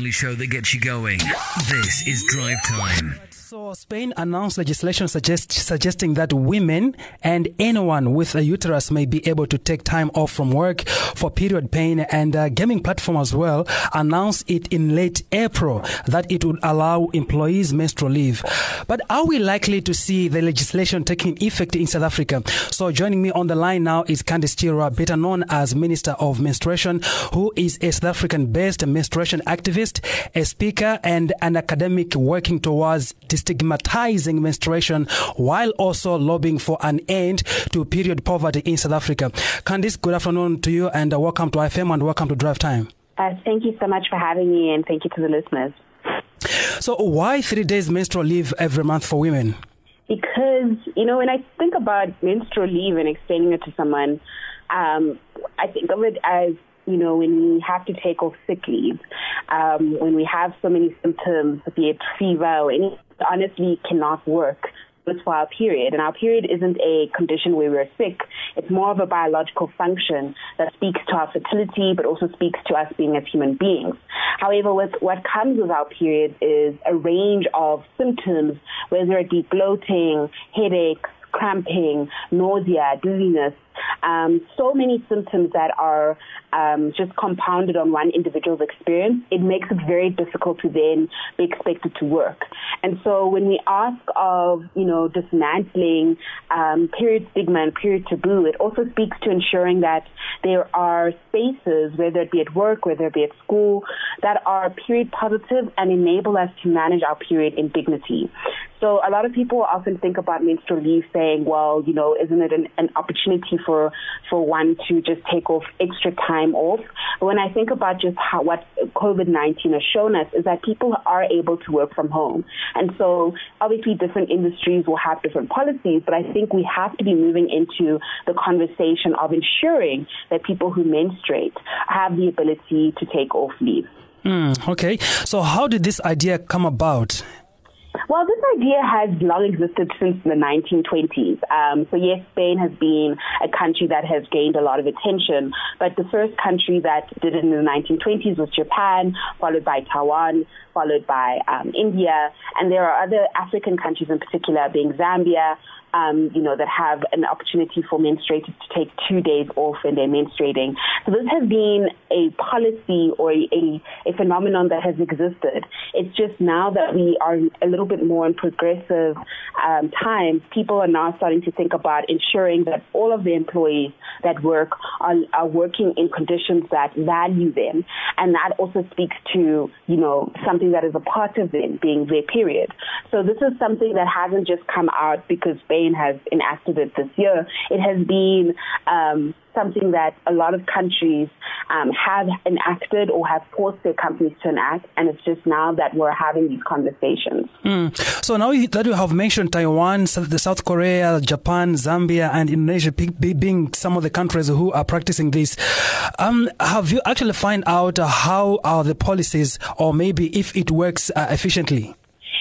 only show that gets you going. This is Drive Time. So, Spain announced legislation suggest, suggesting that women and anyone with a uterus may be able to take time off from work for period pain. And uh, gaming platform as well announced it in late April that it would allow employees menstrual leave. But are we likely to see the legislation taking effect in South Africa? So, joining me on the line now is Candice Chirwa, better known as Minister of Menstruation, who is a South African-based menstruation activist, a speaker, and an academic working towards stigmatizing menstruation while also lobbying for an end to period poverty in South Africa. Candice, good afternoon to you and uh, welcome to IFM and welcome to Drive Time. Uh, thank you so much for having me and thank you to the listeners. So, why three days menstrual leave every month for women? Because, you know, when I think about menstrual leave and extending it to someone, um, I think of it as you know, when we have to take off sick leave, um, when we have so many symptoms, be it fever or any, honestly cannot work for our period. And our period isn't a condition where we're sick. It's more of a biological function that speaks to our fertility, but also speaks to us being as human beings. However, with what comes with our period is a range of symptoms, whether it be bloating, headaches, cramping, nausea, dizziness, um, so many symptoms that are um, just compounded on one individual's experience, it makes it very difficult to then be expected to work. And so when we ask of, you know, dismantling um, period stigma and period taboo, it also speaks to ensuring that there are spaces, whether it be at work, whether it be at school, that are period positive and enable us to manage our period in dignity. So a lot of people often think about menstrual leave saying, well, you know, isn't it an, an opportunity for, for one to just take off extra time off? But when I think about just how, what COVID-19 has shown us is that people are able to work from home. And so obviously different industries will have different policies, but I think we have to be moving into the conversation of ensuring that people who menstruate have the ability to take off leave. Mm, okay. So how did this idea come about? Well, this idea has long existed since the 1920s. Um, so yes, Spain has been a country that has gained a lot of attention, but the first country that did it in the 1920s was Japan, followed by Taiwan, followed by um, India, and there are other African countries in particular, being Zambia, um, you know, that have an opportunity for menstruators to take two days off when they're menstruating. So this has been a policy or a, a, phenomenon that has existed. It's just now that we are a little bit more in progressive um, times, people are now starting to think about ensuring that all of the employees that work are, are working in conditions that value them. And that also speaks to, you know, something that is a part of them being their period. So this is something that hasn't just come out because Spain has enacted it this year. It has been um, something that a lot of countries um, have enacted or have forced their companies to enact, and it's just now that we're having these conversations. Mm. So now that you have mentioned Taiwan, the South Korea, Japan, Zambia, and Indonesia being some of the countries who are practicing this, um, have you actually find out how are the policies, or maybe if it works uh, efficiently?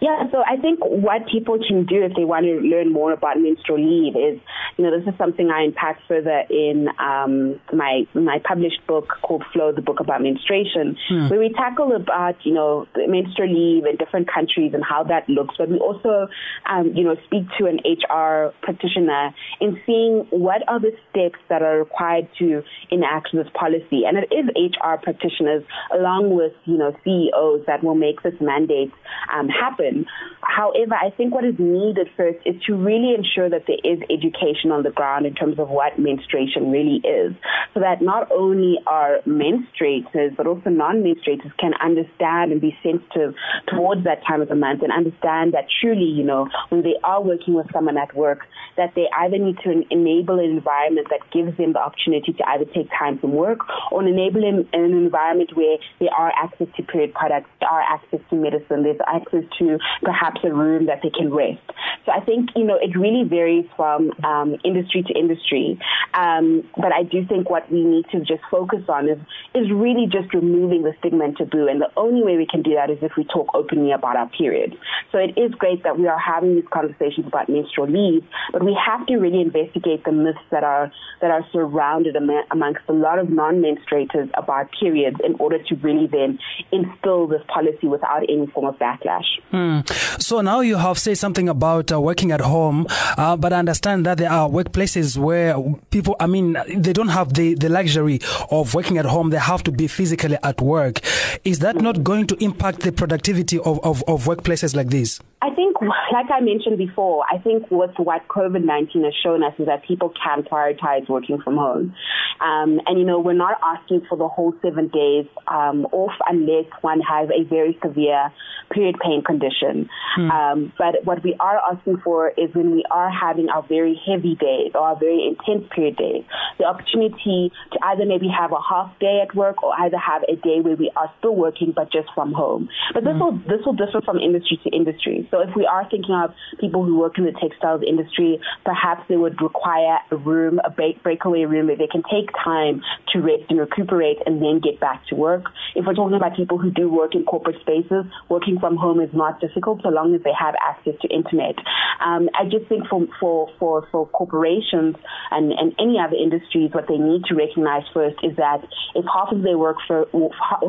Yeah, so I think what people can do if they want to learn more about menstrual leave is, you know, this is something I unpack further in um, my my published book called Flow, the book about menstruation, hmm. where we tackle about, you know, menstrual leave in different countries and how that looks. But we also, um, you know, speak to an HR practitioner in seeing what are the steps that are required to enact this policy. And it is HR practitioners along with, you know, CEOs that will make this mandate um, happen happen. However, I think what is needed first is to really ensure that there is education on the ground in terms of what menstruation really is, so that not only are menstruators, but also non-menstruators can understand and be sensitive towards that time of the month and understand that truly, you know, when they are working with someone at work, that they either need to enable an environment that gives them the opportunity to either take time from work or enable them in an environment where there are access to period products, there are access to medicine, there's access to perhaps a room that they can rest. So I think, you know, it really varies from um, industry to industry. Um, but I do think what we need to just focus on is, is really just removing the stigma and taboo. And the only way we can do that is if we talk openly about our period. So it is great that we are having these conversations about menstrual leave, but we have to really investigate the myths that are, that are surrounded amongst a lot of non-menstruators about periods in order to really then instill this policy without any form of backlash. Hmm. So now you have said something about uh, working at home, uh, but I understand that there are workplaces where people, I mean, they don't have the, the luxury of working at home. They have to be physically at work. Is that not going to impact the productivity of, of, of workplaces like this? I think, like I mentioned before, I think what what COVID nineteen has shown us is that people can prioritize working from home, um, and you know we're not asking for the whole seven days um, off unless one has a very severe period pain condition. Hmm. Um, but what we are asking for is when we are having our very heavy days or our very intense period days, the opportunity to either maybe have a half day at work or either have a day where we are still working but just from home. But this hmm. will this will differ from industry to industry. So if we are thinking of people who work in the textiles industry, perhaps they would require a room, a break, breakaway room where they can take time to rest and recuperate and then get back to work. If we're talking about people who do work in corporate spaces, working from home is not difficult so long as they have access to internet. Um, I just think for, for, for, for corporations and, and any other industries, what they need to recognize first is that if half of their work for,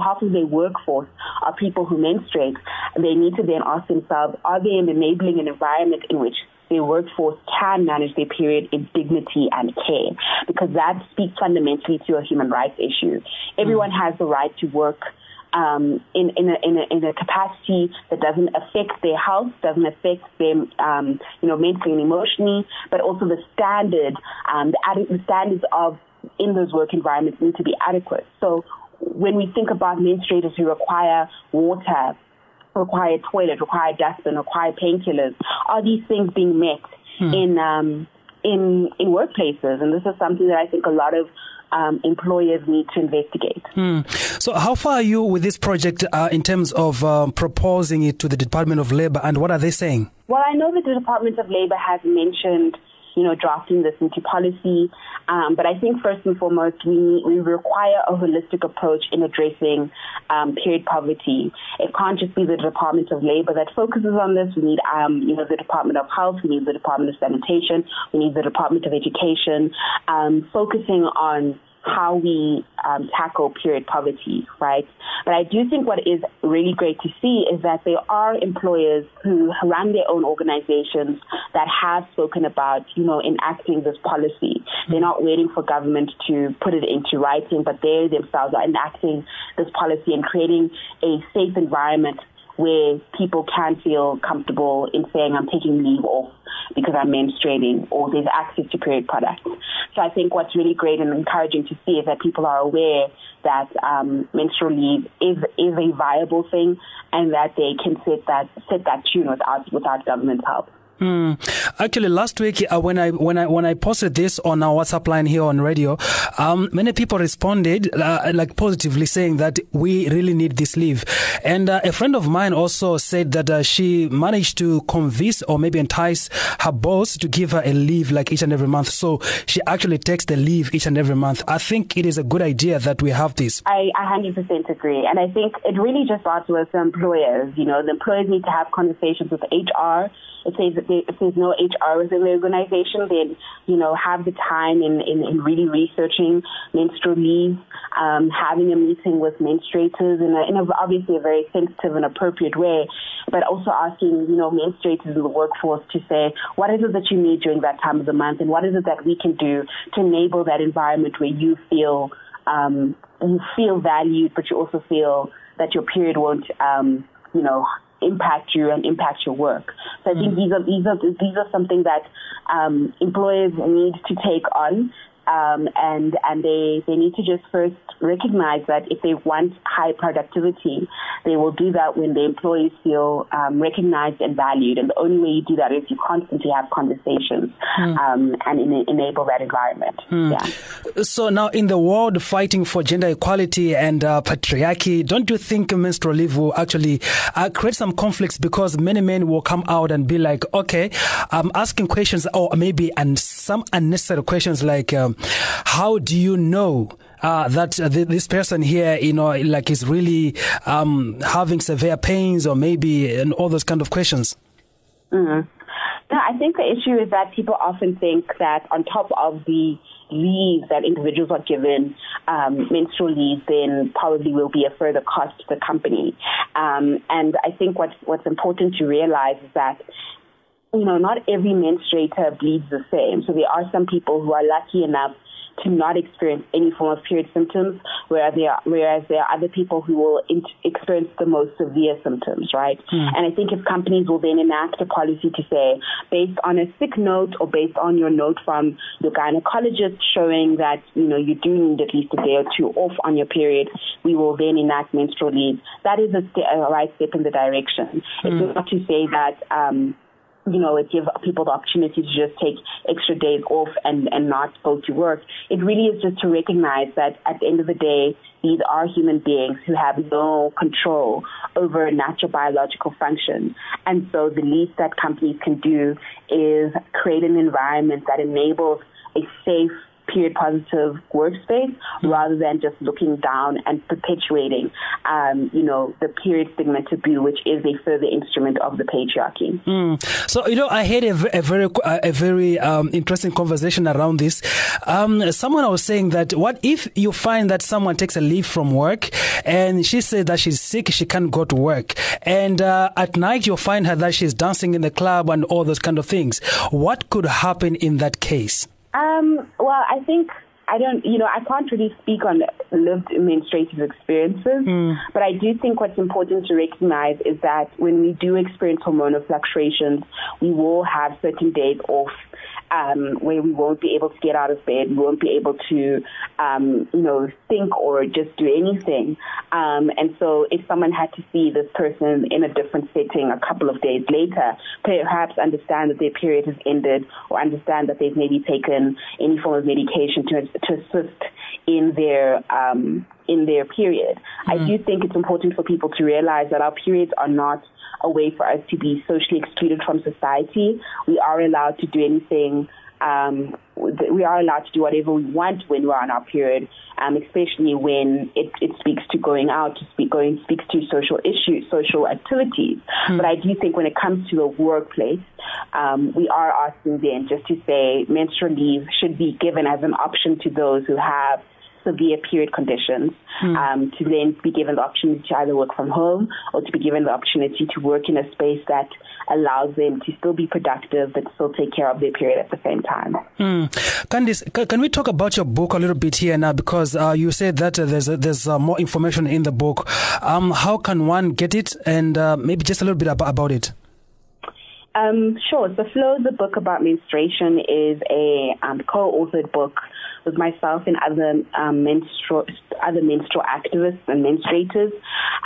half of their workforce are people who menstruate, they need to then ask themselves, are they enabling an environment in which their workforce can manage their period in dignity and care because that speaks fundamentally to a human rights issue. Everyone mm. has the right to work um, in, in, a, in, a, in a capacity that doesn't affect their health, doesn't affect them, um, you know, mentally and emotionally, but also the standard, um, the, ad- the standards of in those work environments need to be adequate. So when we think about menstruators who require water, require toilet, require dustbin, require painkillers. Are these things being met hmm. in um, in in workplaces? And this is something that I think a lot of um, employers need to investigate. Hmm. So, how far are you with this project uh, in terms of um, proposing it to the Department of Labor, and what are they saying? Well, I know that the Department of Labor has mentioned you know, drafting this into policy. Um, but I think first and foremost, we we require a holistic approach in addressing um, period poverty. It can't just be the Department of Labor that focuses on this. We need, um, you know, the Department of Health. We need the Department of Sanitation. We need the Department of Education, um, focusing on how we um, tackle period poverty, right? But I do think what is really great to see is that there are employers who run their own organizations that have spoken about, you know, enacting this policy. They're not waiting for government to put it into writing, but they themselves are enacting this policy and creating a safe environment where people can feel comfortable in saying I'm taking leave off because I'm menstruating or there's access to period products. So I think what's really great and encouraging to see is that people are aware that um, menstrual leave is is a viable thing and that they can set that set that tune without without government help. Mm. Actually, last week uh, when I when I when I posted this on our WhatsApp line here on radio, um, many people responded uh, like positively, saying that we really need this leave. And uh, a friend of mine also said that uh, she managed to convince or maybe entice her boss to give her a leave like each and every month. So she actually takes the leave each and every month. I think it is a good idea that we have this. I 100% agree, and I think it really just starts with the employers. You know, the employers need to have conversations with HR says that if there's no HR within the organization, then, you know, have the time in, in, in really researching menstrual leave, um, having a meeting with menstruators in, a, in a, obviously a very sensitive and appropriate way, but also asking, you know, menstruators in the workforce to say, what is it that you need during that time of the month and what is it that we can do to enable that environment where you feel, um, you feel valued, but you also feel that your period won't, um, you know, impact you and impact your work. So I think mm. these are these are these are something that um, employers need to take on um, and and they they need to just first recognize that if they want high productivity, they will do that when the employees feel um, recognized and valued. And the only way you do that is you constantly have conversations mm. um, and in, enable that environment. Mm. Yeah. So now, in the world fighting for gender equality and uh, patriarchy, don't you think menstrual leave will actually uh, create some conflicts because many men will come out and be like, okay, I'm asking questions or maybe and some unnecessary questions like, um, how do you know uh, that uh, th- this person here, you know, like is really um, having severe pains or maybe and all those kind of questions? Mm-hmm. No, I think the issue is that people often think that on top of the leave that individuals are given, um, menstrual leave, then probably will be a further cost to the company. Um, and I think what's, what's important to realize is that you know, not every menstruator bleeds the same. So there are some people who are lucky enough to not experience any form of period symptoms, whereas there are, whereas there are other people who will in- experience the most severe symptoms, right? Mm. And I think if companies will then enact a policy to say, based on a sick note or based on your note from your gynecologist showing that, you know, you do need at least a day or two off on your period, we will then enact menstrual leave. That is a, st- a right step in the direction. Mm. It's hmm. not to say that, um, you know, it gives people the opportunity to just take extra days off and, and not go to work. It really is just to recognize that at the end of the day, these are human beings who have no control over natural biological function. And so the least that companies can do is create an environment that enables a safe, period positive workspace mm. rather than just looking down and perpetuating, um, you know, the period stigma taboo, which is a further instrument of the patriarchy. Mm. So, you know, I had a, a very, a very um, interesting conversation around this. Um, someone was saying that what if you find that someone takes a leave from work and she said that she's sick, she can't go to work. And uh, at night you'll find her that she's dancing in the club and all those kind of things. What could happen in that case? Um, well, I think I don't, you know, I can't really speak on lived menstruative experiences, mm. but I do think what's important to recognize is that when we do experience hormonal fluctuations, we will have certain days off um, where we won't be able to get out of bed, we won't be able to, um, you know, think or just do anything. Um, and so if someone had to see this person in a different setting a couple of days later, perhaps understand that their period has ended or understand that they've maybe taken any form of medication to, to assist in their um, in their period. Mm. I do think it's important for people to realize that our periods are not a way for us to be socially excluded from society. We are allowed to do anything. Um, we are allowed to do whatever we want when we're on our period, um, especially when it, it, speaks to going out, to speak, going speaks to social issues, social activities. Hmm. But I do think when it comes to the workplace, um, we are asking then just to say menstrual leave should be given as an option to those who have severe period conditions mm. um, to then be given the opportunity to either work from home or to be given the opportunity to work in a space that allows them to still be productive but still take care of their period at the same time. Mm. Candice, can we talk about your book a little bit here now? Because uh, you said that uh, there's, uh, there's uh, more information in the book. Um, how can one get it and uh, maybe just a little bit ab- about it? Um, sure. So Flow, the book about menstruation, is a um, co-authored book with myself and other um, menstrual other menstrual activists and menstruators.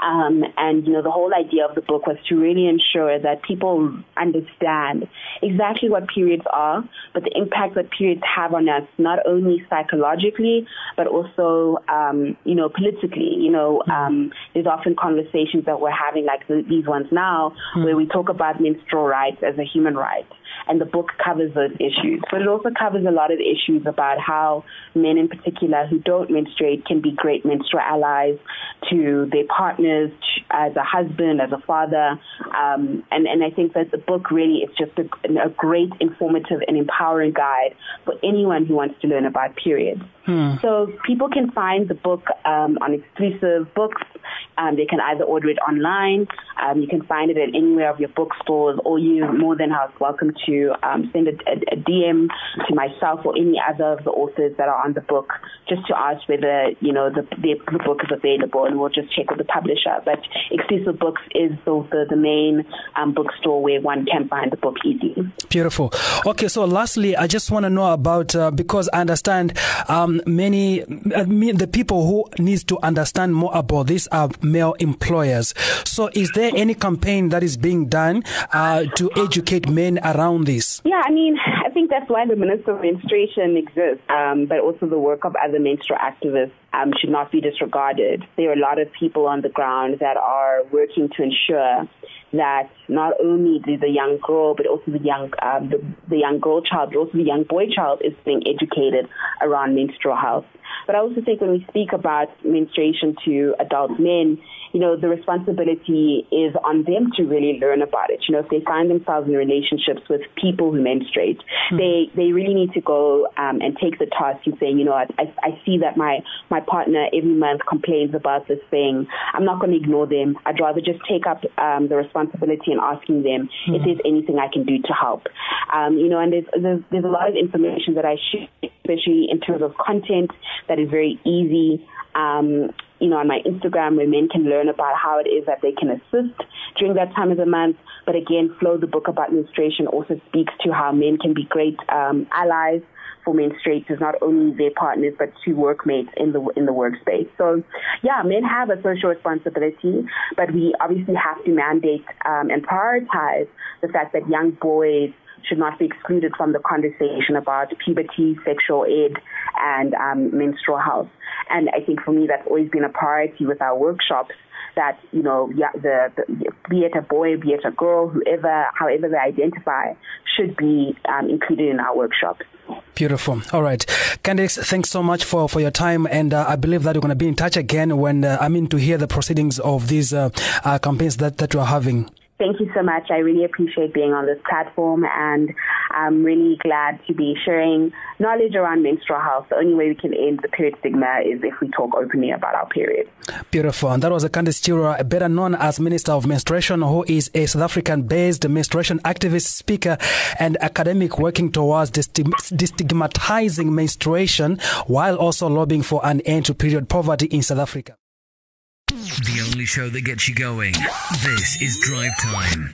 Um, and you know, the whole idea of the book was to really ensure that people understand exactly what periods are, but the impact that periods have on us, not only psychologically, but also um, you know politically. You know, um, there's often conversations that we're having like these ones now, mm-hmm. where we talk about menstrual rights as a human right and the book covers those issues. But it also covers a lot of issues about how men in particular who don't menstruate can be great menstrual allies to their partners, as a husband, as a father. Um, and, and I think that the book really is just a, a great informative and empowering guide for anyone who wants to learn about periods. Hmm. So people can find the book um, on exclusive books. Um, they can either order it online. Um, you can find it at anywhere of your bookstores, or you're more than welcome to um, send a, a, a, DM to myself or any other of the authors that are on the book, just to ask whether you know the, the, the book is available, and we'll just check with the publisher. But Exclusive Books is the the, the main um, bookstore where one can find the book easy. Beautiful. Okay, so lastly, I just want to know about uh, because I understand um, many uh, the people who needs to understand more about this are male employers. So, is there any campaign that is being done uh, to educate men around this? Yeah, I mean, I think that's why the Minister of Menstruation exists, um, but also the work of other menstrual activists um, should not be disregarded. There are a lot of people on the ground that are working to ensure that not only the, the young girl, but also the young um, the, the young girl child, but also the young boy child is being educated around menstrual health. But I also think when we speak about menstruation to adult men, you know, the responsibility is on them to really learn about it. You know, if they find themselves in relationships with people who menstruate, mm-hmm. they, they really need to go um, and take the task and say, you know I, I see that my, my partner every month complains about this thing. I'm not going to ignore them. I'd rather just take up um, the responsibility and asking them mm-hmm. if there's anything I can do to help. Um, you know, and there's, there's, there's a lot of information that I share, especially in terms of content that is very easy um, you know, on my Instagram where men can learn about how it is that they can assist during that time of the month. But again, Flow, the book about menstruation, also speaks to how men can be great um, allies for is not only their partners, but to workmates in the in the workspace. So, yeah, men have a social responsibility, but we obviously have to mandate um, and prioritize the fact that young boys should not be excluded from the conversation about puberty, sexual ed, and um, menstrual health. And I think for me, that's always been a priority with our workshops that, you know, yeah, the, the, be it a boy, be it a girl, whoever, however they identify, should be um, included in our workshops. Beautiful. All right. Candice, thanks so much for, for your time. And uh, I believe that we're going to be in touch again when, uh, I mean, to hear the proceedings of these uh, uh campaigns that, that you're having. Thank you so much. I really appreciate being on this platform and I'm really glad to be sharing knowledge around menstrual health. The only way we can end the period stigma is if we talk openly about our period. Beautiful. And that was a Candice Chirwa, better known as Minister of Menstruation, who is a South African based menstruation activist, speaker, and academic working towards destigmatizing menstruation while also lobbying for an end to period poverty in South Africa. The only show that gets you going. This is Drive Time.